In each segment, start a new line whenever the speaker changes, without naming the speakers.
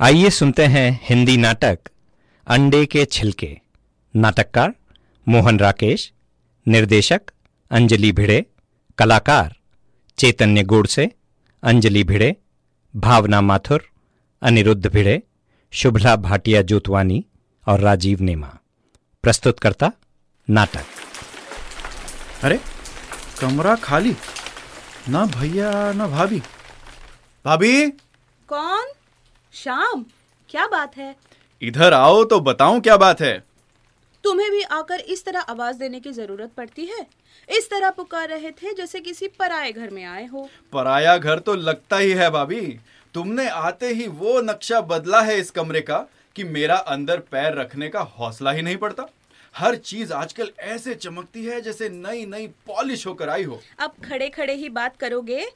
आइए सुनते हैं हिंदी नाटक अंडे के छिलके। नाटककार मोहन राकेश निर्देशक अंजलि भिड़े कलाकार चैतन्य गोडसे अंजलि भिड़े भावना माथुर अनिरुद्ध भिड़े शुभला भाटिया जोतवानी और राजीव नेमा। प्रस्तुतकर्ता नाटक।
अरे कमरा खाली। ना भैया ना भाभी। भाभी?
कौन? शाम क्या बात है?
इधर आओ तो बताऊँ क्या बात है?
तुम्हें भी आकर इस तरह आवाज़ देने की ज़रूरत पड़ती है? इस तरह पुकार रहे थे जैसे किसी पराए घर में आए हो।
पराया घर तो लगता ही है भाभी। तुमने आते ही वो नक्शा बदला है इस कमरे का कि मेरा अंदर पैर रखने का हौसला ही नहीं पड़ता। हर चीज़ आजकल ऐसे चमकती है जैसे नई नई पॉलिश होकर आई हो।
अब खड़े खड़े ही बात करोगे?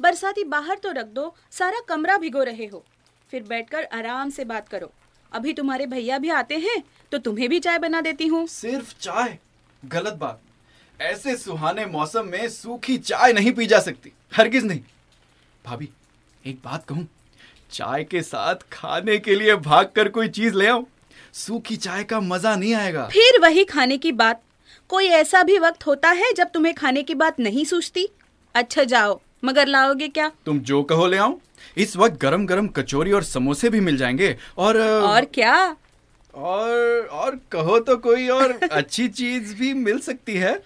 बरसाती बाहर तो रख दो सारा कमरा भिगो रहे हो। फिर बैठकर आराम से बात करो। अभी तुम्हारे भैया भी आते हैं तो तुम्हें भी चाय बना देती हूँ।
सिर्फ़ चाय? गलत बात। ऐसे सुहाने मौसम में सूखी चाय नहीं पी जा सकती। हरगिज नहीं। भाभी एक बात कहूँ। चाय के साथ खाने के लिए भाग कर कोई चीज़ ले आओ। सूखी चाय का मज़ा नहीं आएगा।
फिर वही खाने की बात। कोई ऐसा भी वक्त होता है जब तुम्हें खाने की बात नहीं सूझती? अच्छा जाओ। मगर लाओगे क्या?
तुम जो कहो ले आओ इस वक्त गरम गरम कचौरी और समोसे भी मिल जाएँगे और
और क्या?
और और कहो तो कोई और अच्छी चीज़ भी मिल सकती है।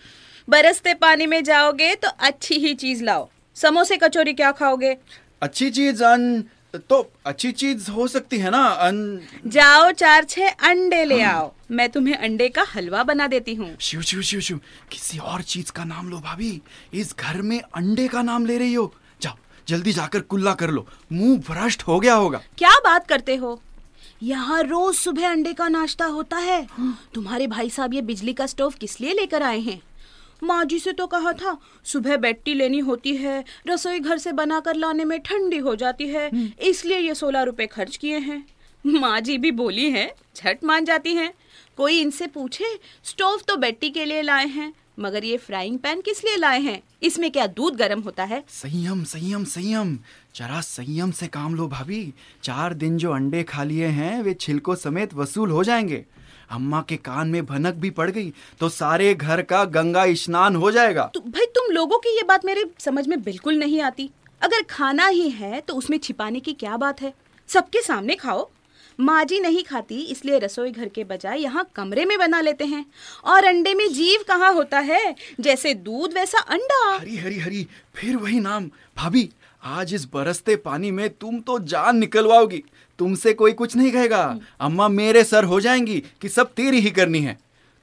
बरसते पानी में जाओगे तो अच्छी ही चीज़ लाओ। समोसे कचौरी क्या खाओगे?
अच्छी चीज़ अन तो अच्छी चीज़ हो सकती है ना अन
जाओ चार छह अंडे ले आओ। मैं तुम्हें अंडे का हलवा बना देती हूँ।
शिव शिव शिव शिव। किसी और चीज़ का नाम लो भाभी। इस घर में अंडे का नाम ले रही हो। जाओ जल्दी जाकर कुल्ला कर लो। मुँह भ्रष्ट हो गया होगा।
क्या बात करते हो? यहाँ रोज सुबह अंडे का नाश्ता होता है। तुम्हारे भाई साहब ये बिजली का स्टोव किस लिए लेकर आए हैं? माँ जी से तो कहा था सुबह बैट्टी लेनी होती है रसोई घर से बनाकर लाने में ठंडी हो जाती है इसलिए ये सोलह रुपए खर्च किए हैं। माँ जी भी बोली हैं झट मान जाती हैं। कोई इनसे पूछे स्टोव तो बैट्टी के लिए लाए हैं मगर ये फ्राइंग पैन किस लिए लाए हैं? इसमें क्या दूध गर्म होता है?
संयम संयम संयम। जरा संयम से काम लो भाभी। चार दिन जो अंडे खा लिए हैं वे छिलकों समेत वसूल हो जाएँगे। अम्मा के कान में भनक भी पड़ गई तो सारे घर का गंगा स्नान हो जाएगा।
तो भाई तुम लोगों की ये बात मेरे समझ में बिल्कुल नहीं आती। अगर खाना ही है तो उसमें छिपाने की क्या बात है? सबके सामने खाओ। माँ जी नहीं खाती इसलिए रसोई घर के बजाय यहाँ कमरे में बना लेते हैं। और अंडे में जीव कहाँ होता है? जैसे दूध वैसा अंडा।
हरी हरी हरी फिर वही नाम। भाभी आज इस बरसते पानी में तुम तो जान निकलवाओगी। तुमसे कोई कुछ नहीं कहेगा। अम्मा मेरे सर हो जाएँगी कि सब तेरी ही करनी है।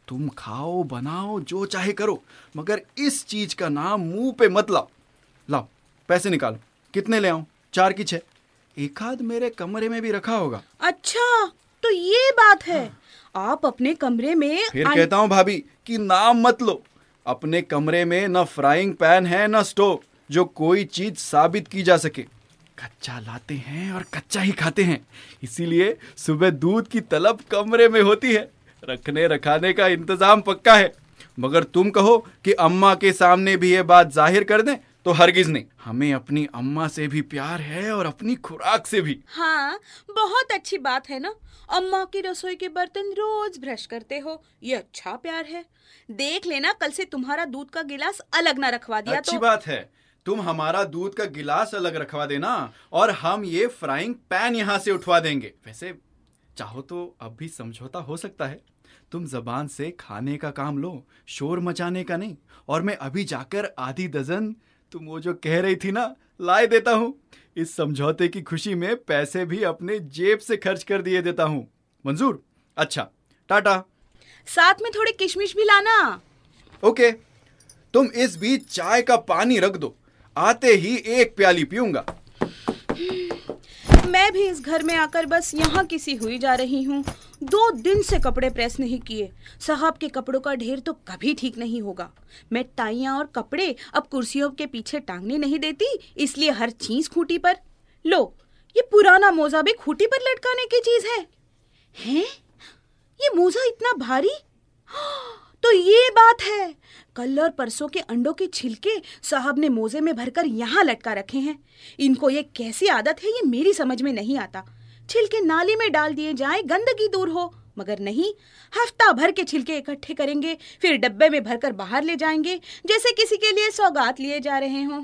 तुम खाओ बनाओ जो चाहे करो मगर इस चीज़ का नाम मुँह पे मत लाओ। लाओ पैसे निकालो। कितने ले आऊँ? चार की छह। एक आध मेरे कमरे में भी रखा होगा।
अच्छा तो ये बात है। हाँ। आप अपने कमरे में
फिर
अं-
कहता हूँ भाभी कि नाम मत लो। अपने कमरे में न फ्राइंग पैन है न स्टोव जो कोई चीज़ साबित की जा सके। कच्चा लाते हैं और कच्चा ही खाते हैं। इसीलिए सुबह दूध की तलब कमरे में होती है। रखने रखाने का इंतज़ाम पक्का है। मगर तुम कहो कि अम्मा के सामने भी ये बात ज़ाहिर कर दें तो हरगिज नहीं। हमें अपनी अम्मा से भी प्यार है और अपनी खुराक से भी।
हाँ बहुत अच्छी बात है ना? अम्मा की रसोई के बर्तन रोज ब्रश करते हो ये अच्छा प्यार है। देख लेना कल से तुम्हारा दूध का गिलास अलग ना रखवा दिया
अच्छी
तो।
बात है। तुम हमारा दूध का गिलास अलग रखवा देना और हम ये फ्राइंग पैन यहाँ से उठवा देंगे। वैसे चाहो तो अब भी समझौता हो सकता है। तुम जबान से खाने का काम लो शोर मचाने का नहीं। और मैं अभी जाकर आधी दजन तुम वो जो कह रही थी ना लाए देता हूँ। इस समझौते की खुशी में पैसे भी अपने जेब से खर्च कर दिए देता हूँ। मंजूर? अच्छा टाटा।
साथ में थोड़ी किशमिश भी लाना।
ओके तुम इस बीच चाय का पानी रख दो। आते ही एक प्याली पीऊँगा।
मैं भी इस घर में आकर बस यहाँ किसी हुई जा रही हूँ। दो दिन से कपड़े प्रेस नहीं किए। साहब के कपड़ों का ढेर तो कभी ठीक नहीं होगा। मैं टाइयाँ और कपड़े अब कुर्सियों के पीछे टांगने नहीं देती, इसलिए हर चीज़ खूंटी पर। लो, ये पुराना मोजा भी खूंटी पर लटकाने की चीज़ है। हैं? ये मोजा इतना भारी? तो ये बात है। कल और परसों के अंडों के छिलके साहब ने मोजे में भरकर यहाँ लटका रखे हैं। इनको ये कैसी आदत है, ये मेरी समझ में नहीं आता। छिलके नाली में डाल दिए जाए, गंदगी दूर हो। मगर नहीं, हफ़्ता भर के छिलके इकट्ठे करेंगे, फिर डब्बे में भरकर बाहर ले जाएँगे, जैसे किसी के लिए सौगात लिए जा रहे हों।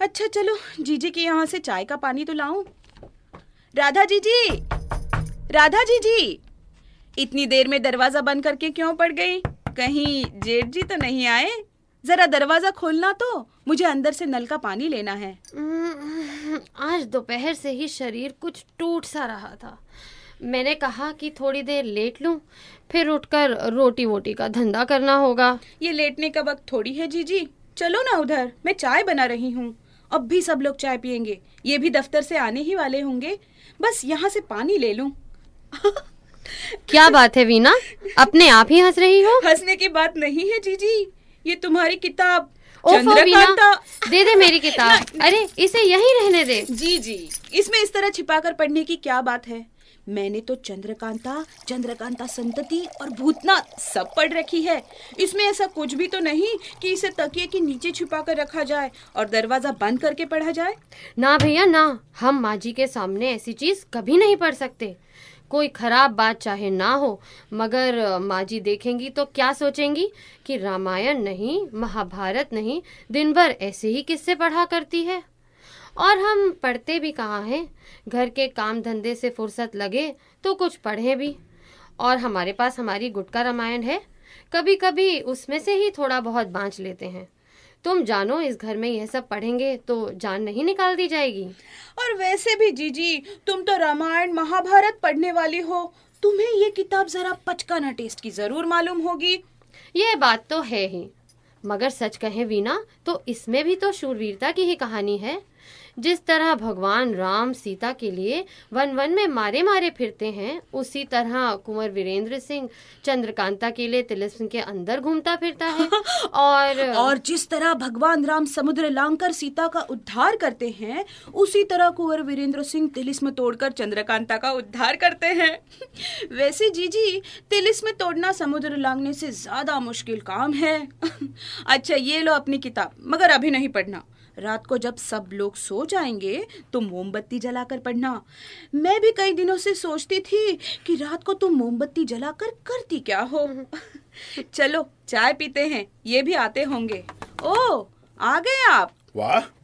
अच्छा चलो, जीजी के यहाँ से चाय का पानी तो लाऊं। राधा जी जी राधा जी जी इतनी देर में दरवाज़ा बंद करके क्यों पड़ गई? कहीं जेठ जी तो नहीं आए? जरा दरवाज़ा खोलना तो। मुझे अंदर से नल का पानी लेना है।
हम्म, आज दोपहर से ही शरीर कुछ टूट सा रहा था। मैंने कहा कि थोड़ी देर लेट लूँ फिर उठकर रोटी वोटी का धंधा करना होगा।
ये लेटने का वक्त थोड़ी है जीजी। चलो ना उधर मैं चाय बना रही हूँ। अब भी सब लोग चाय पियेंगे। ये भी दफ्तर से आने ही वाले होंगे। बस यहाँ से पानी ले लूँ।
क्या बात है वीना? अपने आप ही हंस रही हो?
हंसने की बात नहीं है जीजी। ये तुम्हारी किताब। चंद्रकांता।
दे दे मेरी किताब। अरे इसे यहीं रहने दे।
जी जी इसमें इस तरह छिपाकर पढ़ने की क्या बात है? मैंने तो चंद्रकांता चंद्रकांता संतति और भूतनाथ सब पढ़ रखी है। इसमें ऐसा कुछ भी तो नहीं कि इसे तकिए के नीचे छिपा कर रखा जाए और दरवाज़ा बंद करके पढ़ा जाए।
ना भैया ना। हम माँ जी के सामने ऐसी चीज़ कभी नहीं पढ़ सकते। कोई खराब बात चाहे ना हो, मगर माँ जी देखेंगी तो क्या सोचेंगी कि रामायण नहीं, महाभारत नहीं दिन भर ऐसे ही किस्से पढ़ा करती है। और हम पढ़ते भी कहाँ हैं? घर के काम धंधे से फुर्सत लगे तो कुछ पढ़ें भी। और हमारे पास हमारी गुटका रामायण है। कभी कभी उसमें से ही थोड़ा बहुत बाँच लेते हैं। तुम जानो इस घर में यह सब पढ़ेंगे तो जान नहीं निकाल दी जाएगी।
और वैसे भी जीजी तुम तो रामायण महाभारत पढ़ने वाली हो। तुम्हें ये किताब जरा पचकाना टेस्ट की ज़रूर मालूम होगी।
ये बात तो है ही। मगर सच कहें वीना तो इसमें भी तो शूरवीरता की ही कहानी है। जिस तरह भगवान राम सीता के लिए वन वन में मारे मारे फिरते हैं उसी तरह कुंवर वीरेंद्र सिंह चंद्रकांता के लिए तिलिस्म के अंदर घूमता फिरता है। और
और जिस तरह भगवान राम समुद्र लांकर सीता का उद्धार करते हैं उसी तरह कुंवर वीरेंद्र सिंह तिलिस्म तोड़कर चंद्रकांता का उद्धार करते हैं। वैसे जीजी तिलिस्म तोड़ना समुद्र लांगने से ज़्यादा मुश्किल काम है। अच्छा ये लो अपनी किताब मगर अभी नहीं पढ़ना। रात को जब सब लोग सो जाएँगे तो मोमबत्ती जलाकर पढ़ना। मैं भी कई दिनों से सोचती थी कि रात को तुम मोमबत्ती जलाकर करती क्या हो। चलो चाय पीते हैं ये भी आते होंगे। ओ आ गए आप।
वाह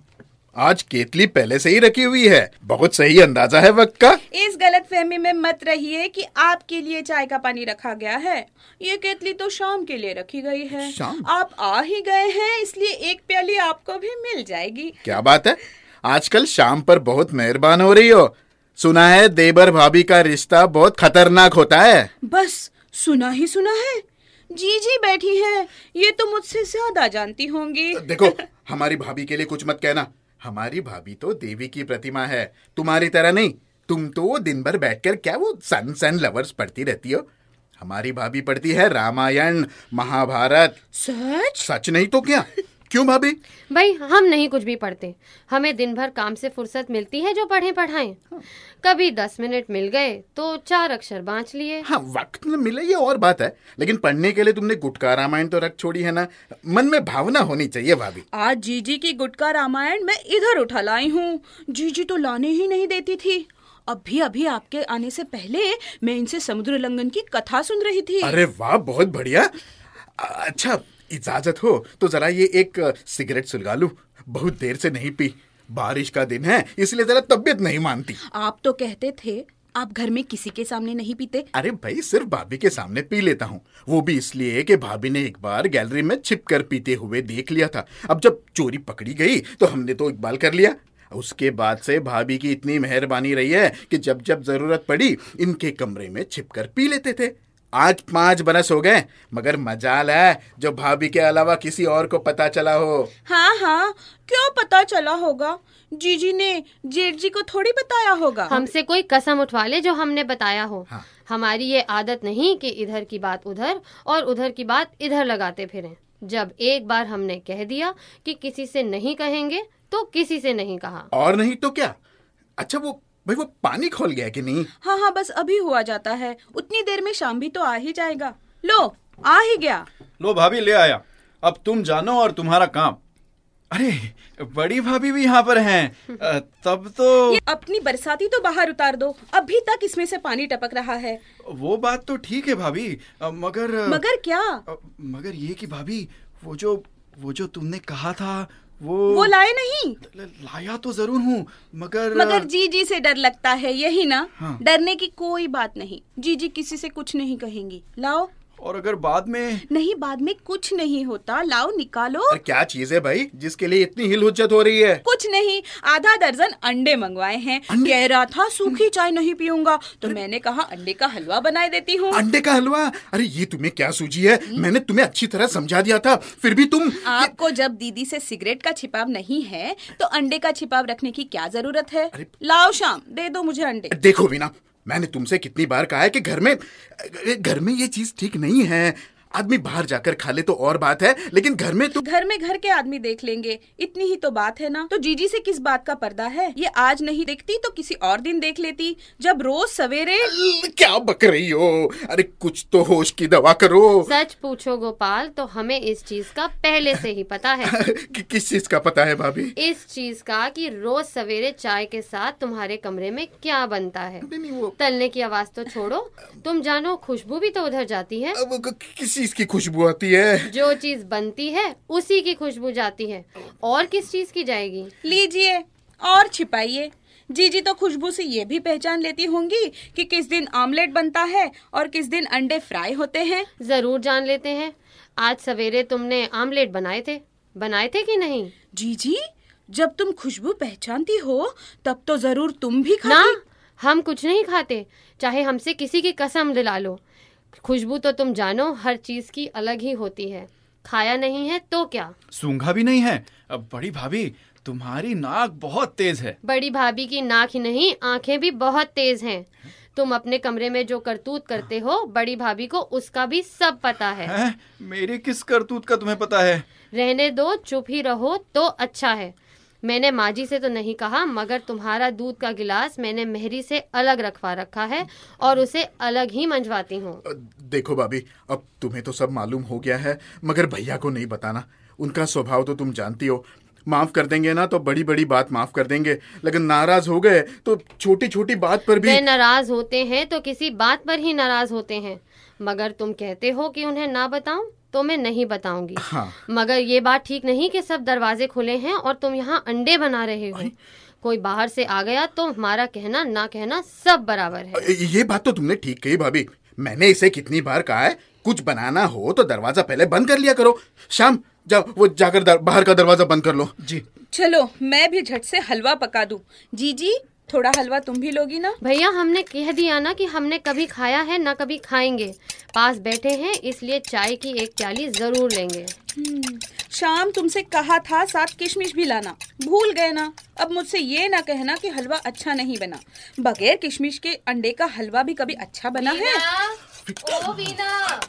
आज केतली पहले से ही रखी हुई है। बहुत सही अंदाज़ा है वक्त का।
इस गलत फहमी में मत रहिए कि आपके लिए चाय का पानी रखा गया है। ये केतली तो शाम के लिए रखी गई है।
शाम?
आप आ ही गए हैं इसलिए एक प्याली आपको भी मिल जाएगी।
क्या बात है? आजकल शाम पर बहुत मेहरबान हो रही हो। सुना है देवर भाभी का रिश्ता बहुत खतरनाक होता है।
बस सुना ही सुना है। जी जी बैठी है। ये तो मुझसे ज़्यादा जानती होंगी।
देखो हमारी भाभी के लिए कुछ मत कहना। हमारी भाभी तो देवी की प्रतिमा है। तुम्हारी तरह नहीं तुम तो दिन भर बैठकर क्या वो सन सन लवर्स पढ़ती रहती हो? हमारी भाभी पढ़ती है रामायण महाभारत।
सच?
सच नहीं तो क्या? क्यों भाभी?
भाई हम नहीं कुछ भी पढ़ते। हमें दिन भर काम से फुर्सत मिलती है जो पढ़े पढ़ाएँ। कभी दस मिनट मिल गए तो चार अक्षर बांच लिए।
हाँ वक्त न मिले ये और बात है। लेकिन पढ़ने के लिए तुमने गुटका रामायण तो रख छोड़ी है ना? मन में भावना होनी चाहिए भाभी।
आज जीजी की गुटका रामायण मैं इधर उठा लाई हूँ। जीजी तो लाने ही नहीं देती थी। अभी अभी आपके आने से पहले मैं इनसे समुद्र लंघन की कथा सुन रही थी।
अरे वाह बहुत बढ़िया। अच्छा इजाज़त हो तो जरा ये एक सिगरेट सुलगा लूँ। बहुत देर से नहीं पी। बारिश का दिन है इसलिए जरा तबीयत नहीं मानती।
आप तो कहते थे आप घर में किसी के सामने नहीं पीते।
अरे भाई सिर्फ़ भाभी के सामने पी लेता हूँ। वो भी इसलिए कि भाभी ने एक बार गैलरी में छिप कर पीते हुए देख लिया था। अब जब चोरी पकड़ी गई तो हमने तो इकबाल कर लिया। उसके बाद से भाभी की इतनी मेहरबानी रही है कि जब जब ज़रूरत पड़ी इनके कमरे में छिप कर पी लेते थे। आज पाँच बरस हो गए मगर मजाल है जो भाभी के अलावा किसी और को पता चला हो।
हाँ हाँ क्यों पता चला होगा? जीजी ने जेठ जी को थोड़ी बताया होगा।
हमसे कोई कसम उठवा ले जो हमने बताया हो।
हाँ।
हमारी ये आदत नहीं कि इधर की बात उधर और उधर की बात इधर लगाते फिरें। जब एक बार हमने कह दिया कि किसी से नहीं कहेंगे तो किसी से नहीं कहा।
और नहीं तो क्या? अच्छा वो भाई वो पानी खोल गया कि नहीं?
हाँ हाँ बस अभी हुआ जाता है। उतनी देर में शाम भी तो आ ही जाएगा। लो आ ही गया।
लो भाभी ले आया। अब तुम जानो और तुम्हारा काम।
अरे बड़ी भाभी भी यहाँ पर हैं। तब तो
ये अपनी बरसाती तो बाहर उतार दो। अभी तक इसमें से पानी टपक रहा है।
वो बात तो ठीक है भाभी। मगर
मगर क्या?
मगर ये कि भाभी वो जो वो जो तुमने कहा था वो
वो लाए नहीं।
ल- लाया तो ज़रूर हूँ मगर
मगर जी जी से डर लगता है यही ना?
हाँ।
डरने की कोई बात नहीं। जी जी किसी से कुछ नहीं कहेंगी। लाओ।
और अगर बाद में
नहीं बाद में कुछ नहीं होता। लाओ निकालो।
अरे क्या चीज़ है भाई? जिसके लिए इतनी हिल हुज्जत हो रही है।
कुछ नहीं आधा दर्जन अंडे मंगवाए हैं। कह रहा था सूखी चाय नहीं पीऊँगा। तो मैंने कहा अंडे का हलवा बनाए देती हूँ।
अंडे का हलवा? अरे ये तुम्हें क्या सूझी है? मैंने तुम्हें अच्छी तरह समझा दिया था। फिर भी तुम
आपको जब दीदी से सिगरेट का छिपाव नहीं है तो अंडे का छिपाव रखने की क्या ज़रूरत है? लाओ शाम दे दो मुझे अंडे।
देखो बिना मैंने तुमसे कितनी बार कहा है कि घर में घर में ये चीज़ ठीक नहीं है। आदमी बाहर जाकर खा ले तो और बात है लेकिन घर में तो
घर में घर के आदमी देख लेंगे। इतनी ही तो बात है ना? तो जीजी से किस बात का पर्दा है? ये आज नहीं देखती तो किसी और दिन देख लेती। जब रोज सवेरे
क्या बक रही हो? अरे कुछ तो होश की दवा करो।
सच पूछो गोपाल तो हमें इस चीज़ का पहले से ही पता है।
कि किस चीज़ का पता है भाभी?
इस चीज़ का कि रोज सवेरे चाय के साथ तुम्हारे कमरे में क्या बनता है?
वो
तलने की आवाज़ तो छोड़ो। तुम जानो खुशबू भी तो उधर जाती है।
किस चीज़ की खुशबू आती है?
जो चीज़ बनती है उसी की खुशबू जाती है। और किस चीज़ की जाएगी?
लीजिए और छिपाइए। जीजी तो खुशबू से ये भी पहचान लेती होंगी कि किस दिन ऑमलेट बनता है और किस दिन अंडे फ्राई होते हैं।
ज़रूर जान लेते हैं। आज सवेरे तुमने आमलेट बनाए थे। बनाए थे कि नहीं?
जीजी जब तुम खुशबू पहचानती हो तब तो ज़रूर तुम भी
ना हम कुछ नहीं खाते। चाहे हमसे किसी की कसम दिला लो। खुशबू तो तुम जानो हर चीज़ की अलग ही होती है। खाया नहीं है तो क्या?
सूंघा भी नहीं है? अब बड़ी भाभी तुम्हारी नाक बहुत तेज है।
बड़ी भाभी की नाक ही नहीं आँखें भी बहुत तेज हैं। तुम अपने कमरे में जो करतूत करते हो बड़ी भाभी को उसका भी सब पता है।
हैं? मेरी किस करतूत का तुम्हें पता है?
रहने दो चुप ही रहो तो अच्छा है। मैंने माजी से तो नहीं कहा मगर तुम्हारा दूध का गिलास मैंने मेहरी से अलग रखवा रखा है और उसे अलग ही मंजवाती हूँ।
देखो भाभी अब तुम्हें तो सब मालूम हो गया है मगर भैया को नहीं बताना। उनका स्वभाव तो तुम जानती हो। माफ़ कर देंगे ना तो बड़ी बड़ी बात माफ़ कर देंगे लेकिन नाराज़ हो गए तो छोटी छोटी बात पर भी
नाराज़ होते हैं तो किसी बात पर ही नाराज़ होते हैं। मगर तुम कहते हो कि उन्हें ना बताऊँ तो मैं नहीं बताऊँगी।
हाँ।
मगर ये बात ठीक नहीं कि सब दरवाजे खुले हैं और तुम यहाँ अंडे बना रहे हो। कोई बाहर से आ गया तो हमारा कहना ना कहना सब बराबर है।
ये बात तो तुमने ठीक कही भाभी। मैंने इसे कितनी बार कहा है कुछ बनाना हो तो दरवाज़ा पहले बंद कर लिया करो। शाम जाओ वो जाकर बाहर का दरवाज़ा बंद कर लो।
जी।
चलो मैं भी झट से हलवा पका दूँ। जीजी थोड़ा हलवा तुम भी लोगी ना?
भैया हमने कह दिया ना कि हमने कभी खाया है ना कभी खाएँगे। पास बैठे हैं इसलिए चाय की एक प्याली ज़रूर लेंगे।
हम्म, शाम तुमसे कहा था साथ किशमिश भी लाना। भूल गए ना? अब मुझसे ये ना कहना कि हलवा अच्छा नहीं बना। बगैर किशमिश के अंडे का हलवा भी कभी अच्छा बना है?
ओ वीना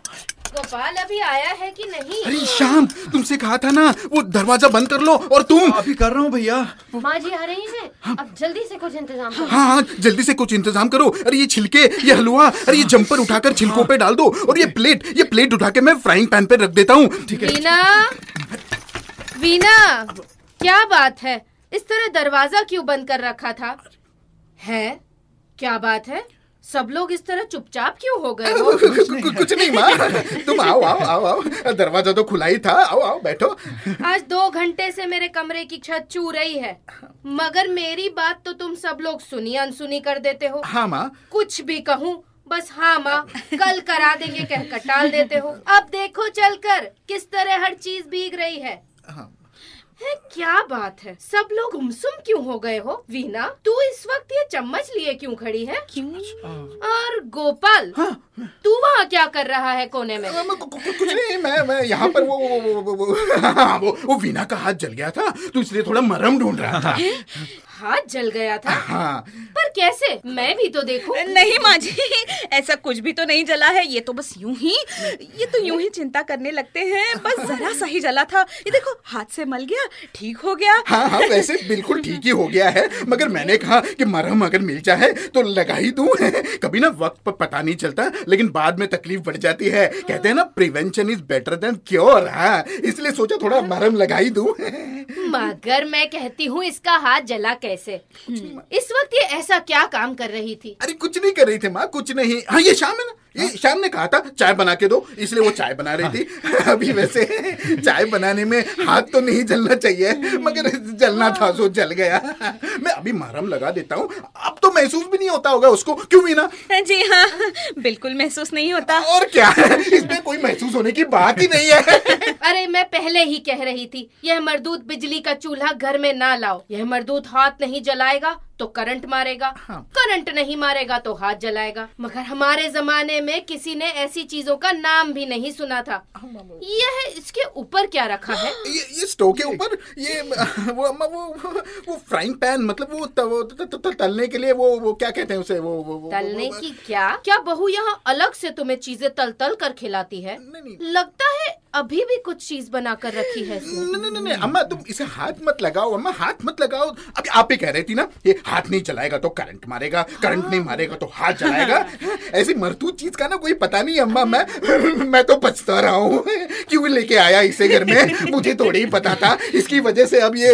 गोपाल अभी आया है कि नहीं?
अरे शाम तुमसे कहा था ना वो दरवाज़ा बंद कर लो और तुम
अभी कर रहा हूँ भैया।
माँ जी आ रही हैं? अब जल्दी से कुछ इंतज़ाम करो।
हाँ हाँ जल्दी से कुछ इंतज़ाम करो। अरे ये छिलके ये हलवा अरे ये जंपर उठाकर छिलकों पे डाल दो और ये प्लेट ये प्लेट उठा के मैं फ्राइंग पैन पे रख देता हूँ। ठीक है?
वीना वीना क्या बात है? इस तरह दरवाज़ा क्यों बंद कर रखा था? है? क्या बात है? सब लोग इस तरह चुपचाप क्यों हो गए
कुछ नहीं माँ। तुम आओ आओ आओ आओ। दरवाज़ा तो खुला ही था। आओ आओ बैठो।
आज दो घंटे से मेरे कमरे की छत चू रही है। मगर मेरी बात तो तुम सब लोग सुनी अनसुनी कर देते हो।
हाँ माँ।
कुछ भी कहूँ बस हाँ माँ कल करा देंगे कहकर टाल देते हो। अब देखो चलकर किस तरह हर चीज़ भीग रही है।
हाँ।
है क्या बात है? सब लोग गुमसुम क्यों हो गए हो? वीना तू इस वक्त ये चम्मच लिए क्यों खड़ी है? क्यों? और गोपाल तू वहाँ क्या कर रहा है कोने में?
हाँ, कुछ नहीं मैं मैं यहाँ पर वो वो वो वो वो हाँ, वो वो वीना का हाथ जल गया था तो इसलिए थोड़ा मरम ढूंढ रहा था।
हाथ जल गया था।
हाँ।
पर कैसे? मैं भी तो देखूँ।
नहीं माँ जी ऐसा कुछ भी तो नहीं जला है। ये तो बस यूँ ही ये तो यूँ ही चिंता करने लगते हैं। बस जरा सा ही जला था। ये देखो हाथ से मल गया ठीक हो गया।
हाँ हाँ वैसे बिल्कुल ठीक ही हो गया है। मगर मैंने कहा कि मरहम अगर मिल जाए तो लगा ही दूँ। कभी ना वक्त पर पता नहीं चलता लेकिन बाद में तकलीफ़ बढ़ जाती है। कहते हैं ना prevention is better than cure हाँ इसलिए सोचा थोड़ा मरहम लगा ही दूँ।
मगर मैं कहती हूँ इसका हाथ जला कैसे? इस वक्त ये ऐसा क्या काम कर रही थी?
अरे कुछ नहीं कर रही थी माँ कुछ नहीं। हाँ ये शाम है ना? ये शाम ने कहा था चाय बना के दो इसलिए वो चाय बना रही थी। अभी वैसे चाय बनाने में हाथ तो नहीं जलना चाहिए मगर जलना था सो जल गया। मैं अभी मारम लगा देता हूँ। तो महसूस भी नहीं होता होगा उसको? क्यों भी ना
जी हाँ बिल्कुल महसूस नहीं होता।
और क्या? है इसमें कोई महसूस होने की बात ही नहीं है।
अरे मैं पहले ही कह रही थी यह मरदूत बिजली का चूल्हा घर में ना लाओ। यह मरदूत हाथ नहीं जलाएगा तो करंट मारेगा
हाँ।
करंट नहीं मारेगा तो हाथ जलाएगा। मगर हमारे जमाने में किसी ने ऐसी चीज़ों का नाम भी नहीं सुना था। यह इसके ऊपर क्या रखा है?
ये ये स्टोव के ऊपर ये वो अम्मा वो वो फ्राइंग पैन मतलब वो त- वो त- त- तलने के लिए वो वो क्या कहते हैं उसे वो वो वो-
तलने
वो-
की क्या? क्या बहू यहाँ अलग से तुम्हें चीज़ें तल तल कर खिलाती है। लगता है अभी भी कुछ चीज़ बना कर रखी है
नहीं नहीं नहीं अम्मा तुम इसे हाथ मत लगाओ अम्मा हाथ मत लगाओ। अभी आप ही कह रही थी ना ये हाथ नहीं चलाएगा तो करंट मारेगा करंट नहीं मारेगा तो हाथ जलाएगा ऐसी मरतूत चीज़ का ना कोई पता नहीं अम्मा मैं मैं तो पछता रहा हूँ। क्यों लेके आया इसे घर में? मुझे थोड़ी ही पता था इसकी वजह से अब ये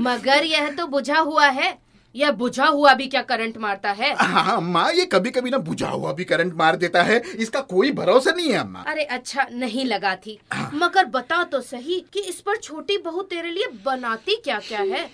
मगर यह तो बुझा हुआ है यह बुझा हुआ भी क्या करंट मारता है?
हाँ अम्मा ये कभी कभी ना बुझा हुआ भी करंट मार देता है। इसका कोई भरोसा नहीं है अम्मा
अरे अच्छा नहीं लगा थी। हाँ। मगर बता तो सही कि इस पर छोटी बहू तेरे लिए बनाती क्या क्या है?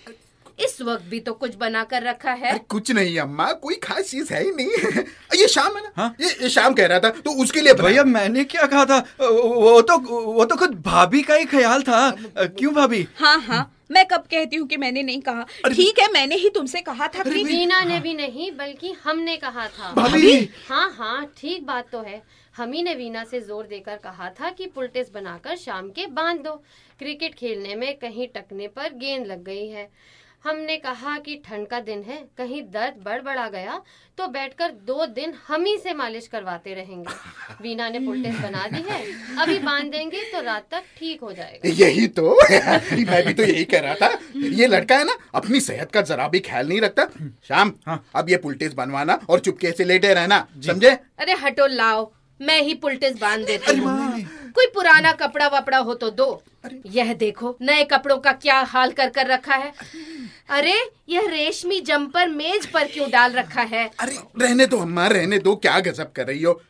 इस वक्त भी तो कुछ बना कर रखा है।
अरे कुछ नहीं अम्मा कोई खास चीज़ है ही नहीं। ये शाम है ना?
हाँ?
ये, ये शाम कह रहा था तो उसके लिए
भैया मैंने क्या कहा था? वो तो वो तो खुद भाभी का ही ख्याल था। क्यों भाभी?
हाँ हाँ। मैं कब कहती हूँ कि मैंने नहीं कहा? ठीक है मैंने ही तुमसे कहा था कि
रीना ने भी नहीं बल्कि हमने कहा था।
भाभी!
हाँ हाँ ठीक बात तो है। हम ही ने वीना से ज़ोर देकर कहा था कि पुलटिस बनाकर शाम के बाँध दो। क्रिकेट खेलने में कहीं टकने पर गेंद लग गई है। हमने कहा कि ठंड का दिन है कहीं दर्द बढ़ बढ़ा गया तो बैठकर दो दिन हम ही से मालिश करवाते रहेंगे। वीना ने पुलटिस बना दी है अभी बाँध देंगे तो रात तक ठीक हो जाएगा।
यही तो मैं भी तो यही कह रहा था। ये लड़का है ना अपनी सेहत का जरा भी ख्याल नहीं रखता। शाम
हाँ।
अब ये पुलटेस बनवाना और चुपके से लेटे रहना समझे?
अरे हटो लाओ। मैं ही पुलटिस बाँध देती हूँ। कोई पुराना कपड़ा वपड़ा हो तो दो। यह देखो नए कपड़ों का क्या हाल कर कर रखा है। अरे यह रेशमी जम्पर मेज पर क्यों डाल रखा है?
अरे रहने दो अम्मा रहने दो क्या गजब कर रही हो।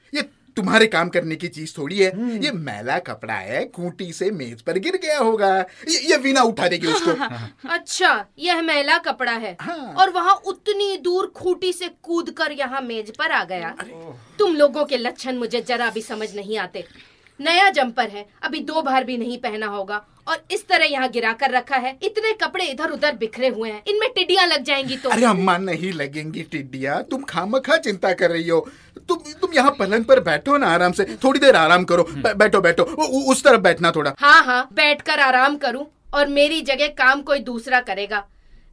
तुम्हारे काम करने की चीज़ थोड़ी है। ये मैला कपड़ा है खूंटी से मेज पर गिर गया होगा। ये, ये वीना उठा देगी उसको।
अच्छा यह मैला कपड़ा है।
हाँ।
और वहाँ उतनी दूर खूटी से कूद कर यहाँ मेज पर आ गया। तुम लोगों के लक्षण मुझे जरा भी समझ नहीं आते। नया जंपर है अभी दो बार भी नहीं पहना होगा। और इस तरह यहाँ गिरा कर रखा है इतने कपड़े इधर उधर बिखरे हुए हैं। इनमें टिड्डियाँ लग जाएँगी तो।
अरे अम्मा नहीं लगेंगी टिड्डिया। तुम खामखा चिंता कर रही हो। तुम तुम यहाँ पलंग पर बैठो ना आराम से। थोड़ी देर आराम करो। बैठो बैठो। उ, उ, उस तरफ़ बैठना थोड़ा।
हाँ हाँ बैठ कर आराम करूँ और मेरी जगह काम कोई दूसरा करेगा।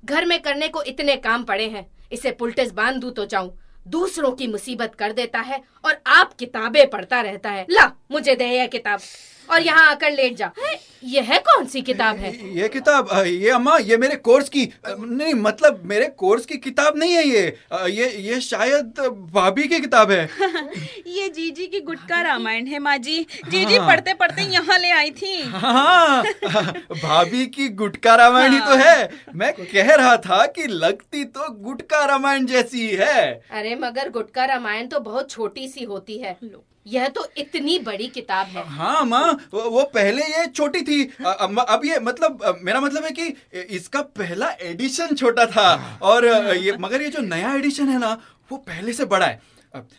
घर में करने को इतने काम पड़े हैं। इसे पुलटेस बाँध दूँ तो जाऊँ। दूसरों की मुसीबत कर देता है और आप किताबें पढ़ता रहता है। ला, मुझे दे यह किताब। और यहाँ आकर लेट जा। है, यह कौन सी किताब है?
ये किताब ये अम्मा ये मेरे कोर्स की नहीं मतलब मेरे कोर्स की किताब नहीं है ये। ये ये शायद भाभी की किताब है।
ये जीजी की गुटका रामायण है माँ जी। जीजी पढ़ते पढ़ते यहाँ ले आई थी।
हाँ भाभी की गुटका रामायण ही तो है। मैं कह रहा था कि लगती तो गुटका रामायण जैसी है
अरे मगर गुटका रामायण तो बहुत छोटी सी होती है। यह तो इतनी बड़ी किताब है।
हाँ माँ वो पहले ये छोटी थी। अब ये मतलब मेरा मतलब है कि इसका पहला एडिशन छोटा था। और ये मगर ये जो नया एडिशन है ना वो पहले से बड़ा है।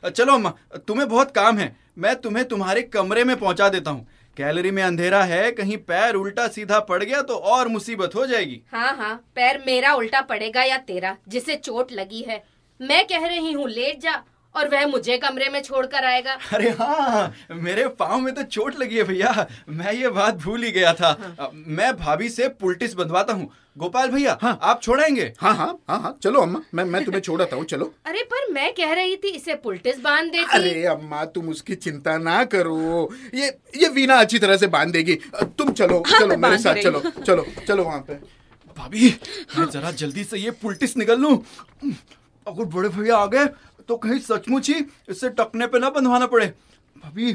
चलो अम्मा तुम्हें बहुत काम है। मैं तुम्हें तुम्हारे कमरे में पहुँचा देता हूँ। गैलरी में अंधेरा है कहीं पैर उल्टा सीधा पड़ गया तो और मुसीबत हो जाएगी।
हाँ हाँ पैर मेरा उल्टा पड़ेगा या तेरा जिसे चोट लगी है। मैं कह रही हूँ लेट जा। और वह मुझे कमरे में छोड़कर आएगा।
अरे हाँ मेरे पाँव में तो चोट लगी है भैया। मैं ये बात भूल ही गया था। अ, मैं भाभी से पुलटिस बंधवाता हूँ। गोपाल भैया हाँ। आप छोड़ेंगे?
हाँ हाँ हाँ हाँ चलो अम्मा मैं मैं तुम्हें छोड़ता हूँ चलो।
अरे पर मैं कह रही थी इसे पुलटिस बाँध देती।
अरे अम्मा तुम उसकी चिंता ना करो। ये ये वीना अच्छी तरह से बाँध देगी तुम चलो
हाँ,
चलो मेरे साथ चलो चलो चलो वहाँ पे।
भाभी मैं जरा जल्दी से ये पुलटिस निकल लूँ। अगर बड़े भैया आ गए तो कहीं सचमुच ही इसे टकने पे ना बंधवाना पड़े। भाभी।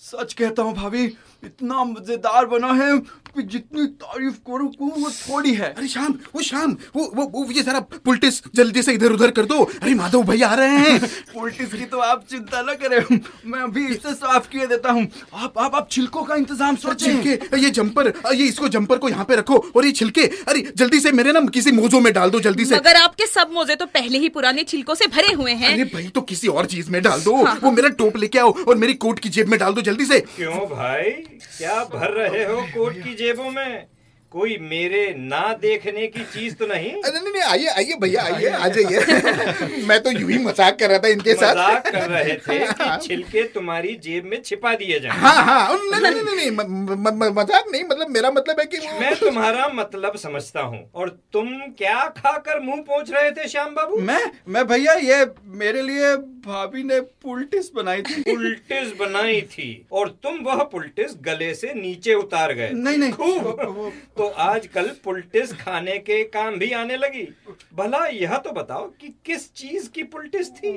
सच कहता हूँ भाभी इतना मज़ेदार बना है कि जितनी तारीफ़ करूँ वो थोड़ी है।
अरे शाम वो शाम वो वो, वो ये जरा पुलटिस जल्दी से इधर उधर कर दो। अरे माधव भाई आ रहे हैं।
पुलटिस की तो आप चिंता न करें। मैं अभी इसे साफ़ किए देता हूँ। आप आप आप छिलकों का इंतज़ाम सोचें।
छिलके ये जंपर ये इसको जंपर को यहाँ पे रखो और ये छिलके अरे जल्दी से मेरे ना किसी मोजो में डाल दो जल्दी से।
मगर आपके सब मोजे तो पहले ही पुराने छिलकों से भरे हुए हैं।
अरे भाई तो किसी और चीज़ में डाल दो। वो मेरा टोप लेके आओ और मेरी कोट की जेब में डाल दो जल्दी से।
क्यों भाई? क्या भर रहे हो कोर्ट की जेबों में? कोई मेरे ना देखने की चीज़ तो नहीं?
अरे नहीं नहीं आइए आइए भैया आइए आ जाइए। मैं तो यूँ ही मज़ाक कर रहा था इनके साथ।
मज़ाक कर रहे थे कि छिलके तुम्हारी जेब में छिपा दिए जाए।
हाँ हाँ नहीं नहीं नहीं नहीं मज़ाक नहीं मतलब मेरा मतलब है कि
मैं तुम्हारा मतलब समझता हूँ और तुम क्या खाकर मुँह पहुँच रहे थे श्याम बाबू?
मैं मैं भैया ये मेरे लिए भाभी ने पुलटिस बनाई थी।
पुलटिस बनाई थी और तुम वह पुलटिस गले से नीचे उतार गए।
नहीं नहीं।
खूब। तो आजकल पुलटिस खाने के काम भी आने लगी। भला यह तो बताओ कि किस चीज़ की पुलटिस थी?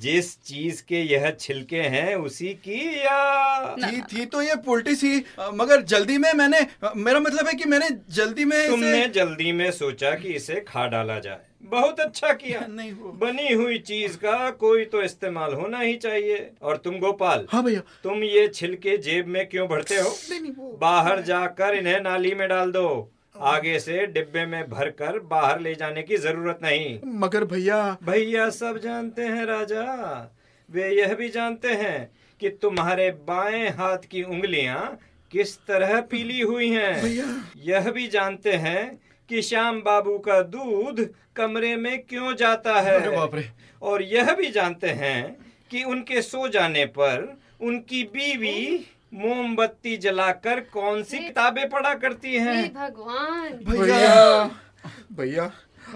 जिस चीज़ के यह छिलके हैं उसी की या
थी थी तो ये पुलटिस ही। मगर जल्दी में मैंने मेरा मतलब है कि मैंने जल्दी में
तुमने
इसे
जल्दी में सोचा कि इसे खा डाला जाए। बहुत अच्छा किया।
नहीं वो
बनी हुई चीज़ का कोई तो इस्तेमाल होना ही चाहिए। और तुम गोपाल
हाँ भैया।
तुम ये छिलके जेब में क्यों भरते हो?
नहीं नहीं वो
बाहर जाकर इन्हें नाली में डाल दो। आगे से डिब्बे में भरकर बाहर ले जाने की ज़रूरत नहीं।
मगर भैया
भैया सब जानते हैं राजा। वे यह भी जानते हैं कि तुम्हारे बाएँ हाथ की उंगलियाँ किस तरह पीली हुई हैं।
भैया।
यह भी जानते हैं कि श्याम बाबू का दूध कमरे में क्यों जाता है?
अरे बाप रे।
और यह भी जानते हैं कि उनके सो जाने पर उनकी बीवी मोमबत्ती जलाकर कौन सी किताबें पढ़ा करती हैं
भगवान।
भैया। भैया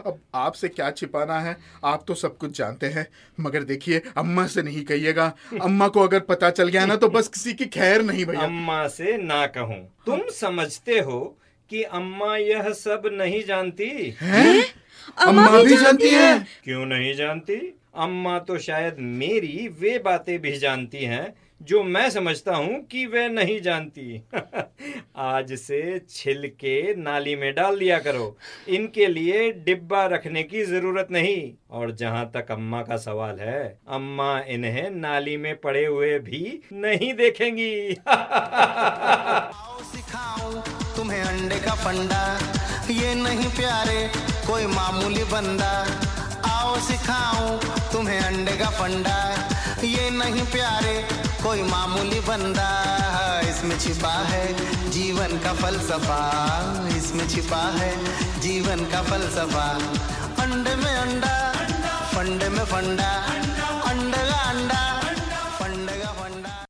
अब आपसे क्या छिपाना है? आप तो सब कुछ जानते हैं। मगर देखिए अम्मा से नहीं कहिएगा। अम्मा को अगर पता चल गया ना तो बस किसी की खैर नहीं भैया।
अम्मा से ना कहूँ। तुम समझते हो कि अम्मा यह सब नहीं जानती? है?
अम्मा अम्मा भी जानती है।
क्यों नहीं जानती? अम्मा तो शायद मेरी वे बातें भी जानती हैं जो मैं समझता हूँ कि वह नहीं जानती। आज से छिलके नाली में डाल दिया करो। इनके लिए डिब्बा रखने की ज़रूरत नहीं। और जहाँ तक अम्मा का सवाल है, अम्मा इन्हें नाली में पड़े हुए भी नहीं देखेंगी।
तुम्हें अंडे का फंडा। ये नहीं प्यारे, कोई मामूली बंदा। आओ सिखाऊं तुम्हें अंडे का फंडा। ये नहीं प्यारे कोई मामूली बंदा इसमें छिपा है। जीवन का फलसफा इसमें छिपा है। जीवन का फलसफा। अंडे में अंडा, फंडे में फंडा।